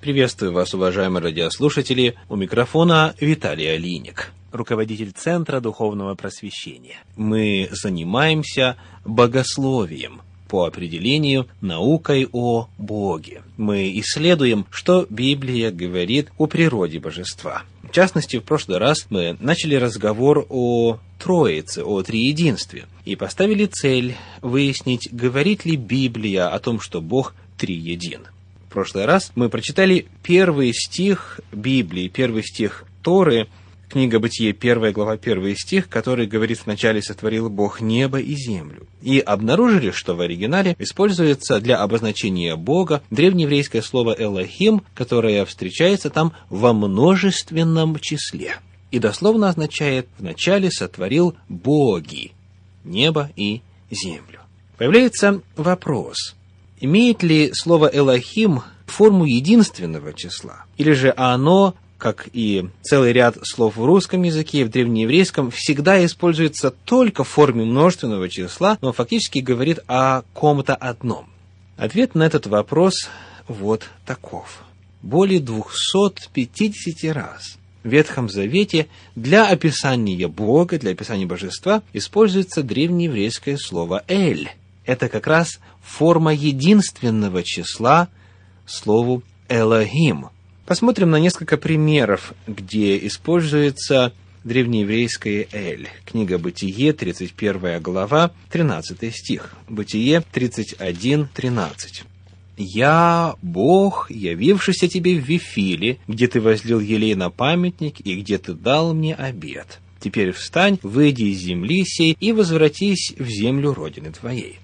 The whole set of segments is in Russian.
Приветствую вас, уважаемые радиослушатели. У микрофона Виталий Алиник, руководитель Центра Духовного Просвещения. Мы занимаемся богословием, по определению наукой о Боге. Мы исследуем, что Библия говорит о природе божества. В частности, в прошлый раз мы начали разговор о Троице, о Триединстве, и поставили цель выяснить, говорит ли Библия о том, что Бог триедин. В прошлый раз мы прочитали первый стих Библии, первый стих Торы, книга Бытие, первая глава, первый стих, который говорит «Вначале сотворил Бог небо и землю». И обнаружили, что в оригинале используется для обозначения Бога древнееврейское слово «элохим», которое встречается там во множественном числе. И дословно означает «вначале сотворил боги» небо и землю. Появляется вопрос – Имеет ли слово «элохим» форму единственного числа? Или же оно, как и целый ряд слов в русском языке и в древнееврейском, всегда используется только в форме множественного числа, но фактически говорит о ком-то одном? Ответ на этот вопрос вот таков. Более 250 раз в Ветхом Завете для описания Бога, для описания божества используется древнееврейское слово «эль», это как раз форма единственного числа слову «элохим». Посмотрим на несколько примеров, где используется древнееврейское «эль». Книга «Бытие», 31 глава, 13 стих. «Бытие» 31, 13. «Я, Бог, явившийся тебе в Вифиле, где ты возлил елей на памятник и где ты дал мне обед. Теперь встань, выйди из земли сей и возвратись в землю Родины твоей».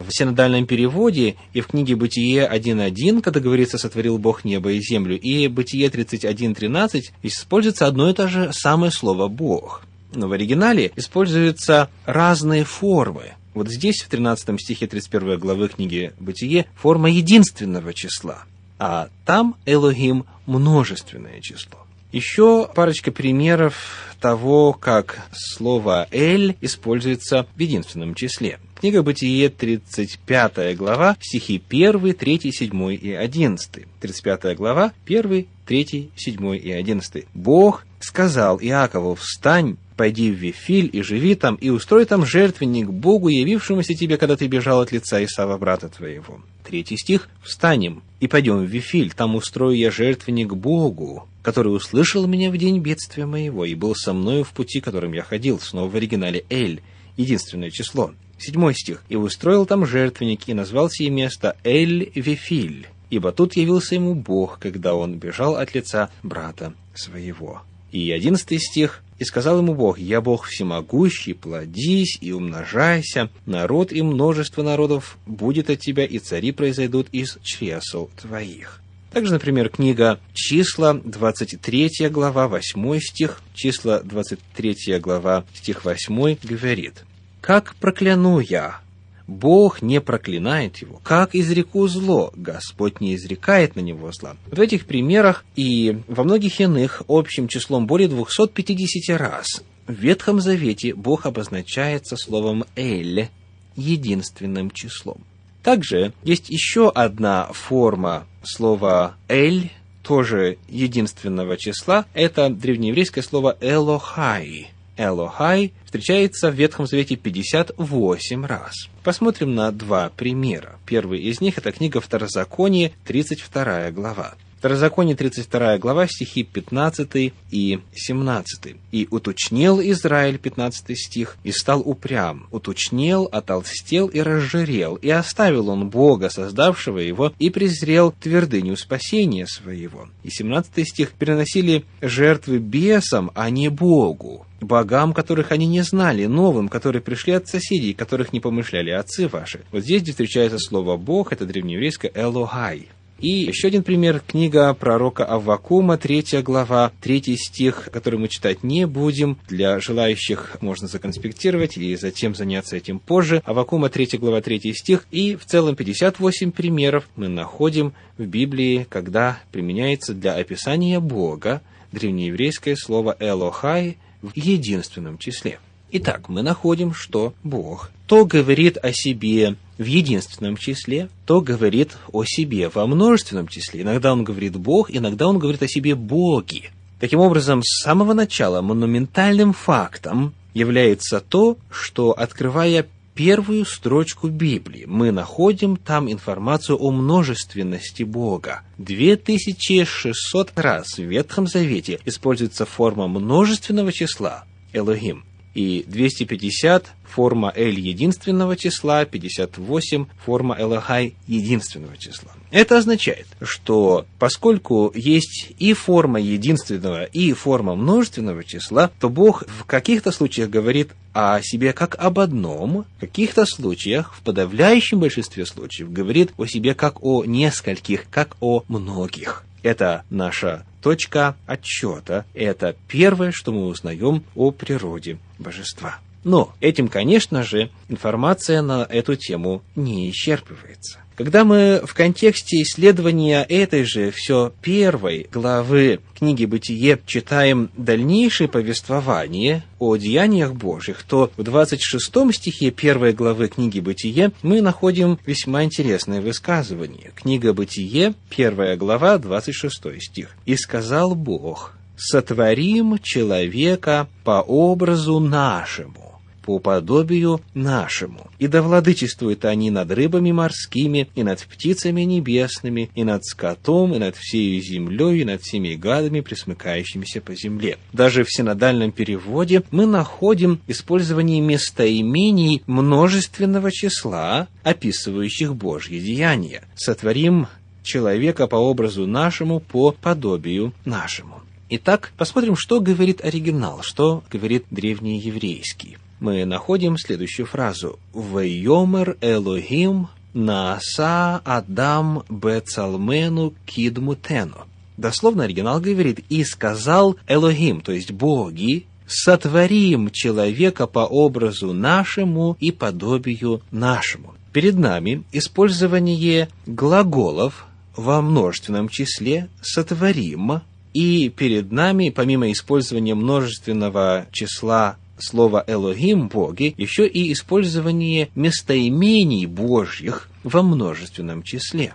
В синодальном переводе и в книге «Бытие 1.1», когда говорится «сотворил Бог небо и землю», и «Бытие 31.13» используется одно и то же самое слово «Бог». Но в оригинале используются разные формы. Вот здесь, в 13 стихе 31 главы книги «Бытие», форма единственного числа, а там Элохим – множественное число. Еще парочка примеров того, как слово «эль» используется в единственном числе. Книга Бытие, 35 глава, стихи 1, 3, 7 и 11. 35 глава, 1, 3, 7 и 11. «Бог сказал Иакову, встань, пойди в Вифиль и живи там, и устрой там жертвенник Богу, явившемуся тебе, когда ты бежал от лица Исава, брата твоего». Третий стих. «Встанем и пойдем в Вифиль, там устрою я жертвенник Богу, который услышал меня в день бедствия моего и был со мною в пути, которым я ходил». Снова в оригинале «Эль» — единственное число. Седьмой стих. «И устроил там жертвенник, и назвал сие место Эль-Вифиль, ибо тут явился ему Бог, когда он бежал от лица брата своего». И одиннадцатый стих. «И сказал ему Бог, я Бог всемогущий, плодись и умножайся, народ и множество народов будет от тебя, и цари произойдут из чресл твоих». Также, например, книга «Числа», 23 глава, 8 стих, числа, 23 глава, стих 8 говорит, «Как прокляну я, Бог не проклинает его. Как изреку зло, Господь не изрекает на него зла. В этих примерах и во многих иных общим числом более 250 раз в Ветхом Завете Бог обозначается словом «эль» единственным числом. Также есть еще одна форма слова «эль», тоже единственного числа. Это древнееврейское слово «элохай», Элохай встречается в Ветхом Завете 58 раз. Посмотрим на два примера. Первый из них – это книга Второзаконие, 32 глава. Второзаконие, 32 глава, стихи 15 и 17. «И уточнел Израиль», 15 стих, «и стал упрям, уточнел, отолстел и разжирел, и оставил он Бога, создавшего его, и презрел твердыню спасения своего». И 17 стих, «переносили жертвы бесам, а не Богу, богам, которых они не знали, новым, которые пришли от соседей, которых не помышляли отцы ваши». Вот здесь, где встречается слово «бог», это древнееврейское «элогай». И еще один пример, книга пророка Аввакума, третья глава, третий стих, который мы читать не будем. Для желающих можно законспектировать и затем заняться этим позже. Аввакума, третья глава, третий стих. И в целом 58 примеров мы находим в Библии, когда применяется для описания Бога древнееврейское слово «элохай» в единственном числе. Итак, мы находим, что Бог то говорит о себе в единственном числе, то говорит о себе во множественном числе. Иногда он говорит Бог, иногда он говорит о себе боги. Таким образом, с самого начала монументальным фактом является то, что, открывая первую строчку Библии, мы находим там информацию о множественности Бога. 2600 раз в Ветхом Завете используется форма множественного числа Элохим и 250 форма L единственного числа, 58 форма Элохай единственного числа. Это означает, что поскольку есть и форма единственного, и форма множественного числа, то Бог в каких-то случаях говорит о себе как об одном, в каких-то случаях, в подавляющем большинстве случаев, говорит о себе как о нескольких, как о многих. Это наша точка отчета. Это первое, что мы узнаем о природе божества. Но этим, конечно же, информация на эту тему не исчерпывается. Когда мы в контексте исследования этой же все первой главы книги «Бытие» читаем дальнейшее повествование о деяниях Божьих, то в 26 стихе первой главы книги «Бытие» мы находим весьма интересное высказывание. Книга «Бытие», первая глава, 26 стих. «И сказал Бог, сотворим человека по образу нашему, по подобию нашему. И да владычествуют они над рыбами морскими, и над птицами небесными, и над скотом, и над всей землей, и над всеми гадами, присмыкающимися по земле. Даже в синодальном переводе мы находим использование местоимений множественного числа, описывающих Божьи деяния. Сотворим человека по образу нашему, по подобию нашему. Итак, посмотрим, что говорит оригинал, что говорит древнееврейский мы находим следующую фразу. «Вейомер Элохим нааса Адам бецалмену кидмутену». Дословно оригинал говорит «И сказал Элохим», то есть боги, «сотворим человека по образу нашему и подобию нашему». Перед нами использование глаголов во множественном числе «сотворим», и перед нами, помимо использования множественного числа слово «элогим» – «боги» еще и использование местоимений Божьих во множественном числе.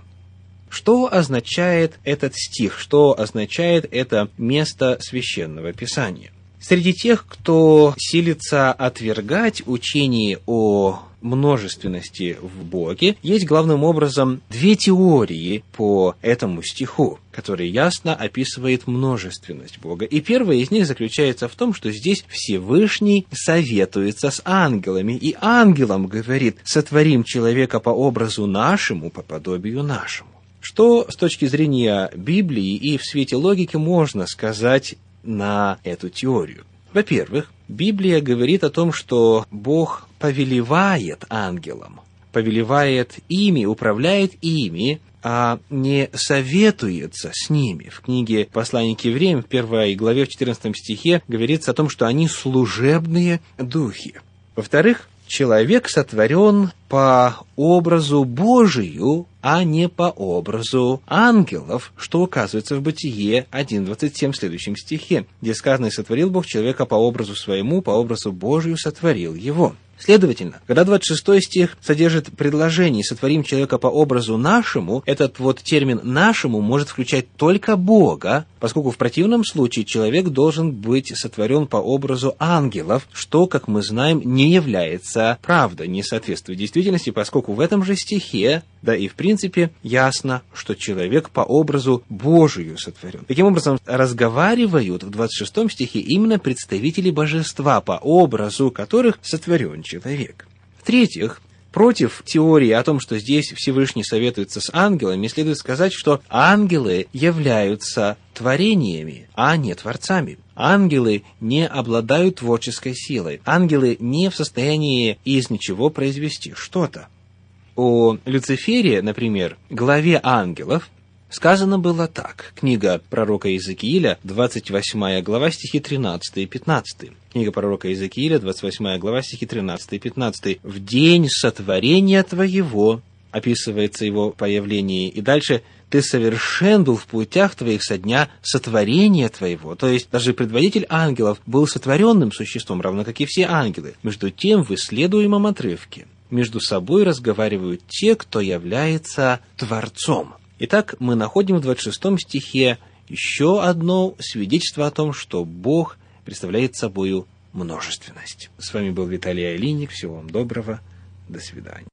Что означает этот стих? Что означает это место священного писания? Среди тех, кто силится отвергать учение о множественности в Боге, есть главным образом две теории по этому стиху, который ясно описывает множественность Бога. И первая из них заключается в том, что здесь Всевышний советуется с ангелами, и ангелам говорит, сотворим человека по образу нашему, по подобию нашему. Что с точки зрения Библии и в свете логики можно сказать на эту теорию? Во-первых, Библия говорит о том, что Бог повелевает ангелам, повелевает ими, управляет ими, а не советуется с ними. В книге «Послание к евреям» в первой главе в 14 стихе говорится о том, что они служебные духи. Во-вторых, человек сотворен по образу Божию, а не по образу ангелов, что указывается в Бытие 1.27 в следующем стихе, где сказано «И сотворил Бог человека по образу своему, по образу Божию сотворил его». Следовательно, когда 26 стих содержит предложение «сотворим человека по образу нашему», этот вот термин «нашему» может включать только Бога, поскольку в противном случае человек должен быть сотворен по образу ангелов, что, как мы знаем, не является правдой, не соответствует действительности, поскольку в этом же стихе, да и в принципе, ясно, что человек по образу Божию сотворен. Таким образом, разговаривают в 26 стихе именно представители божества, по образу которых сотворен человек. В-третьих, против теории о том, что здесь Всевышний советуется с ангелами, следует сказать, что ангелы являются творениями, а не творцами. Ангелы не обладают творческой силой. Ангелы не в состоянии из ничего произвести что-то. О Люцифере, например, главе ангелов, Сказано было так. Книга пророка Иезекииля, 28 глава, стихи 13 и 15. Книга пророка Иезекииля, 28 глава, стихи 13 и 15. «В день сотворения твоего» описывается его появление. И дальше «ты совершен был в путях твоих со дня сотворения твоего». То есть даже предводитель ангелов был сотворенным существом, равно как и все ангелы. Между тем, в исследуемом отрывке между собой разговаривают те, кто является Творцом. Итак, мы находим в 26 стихе еще одно свидетельство о том, что Бог представляет собою множественность. С вами был Виталий Алиник. Всего вам доброго. До свидания.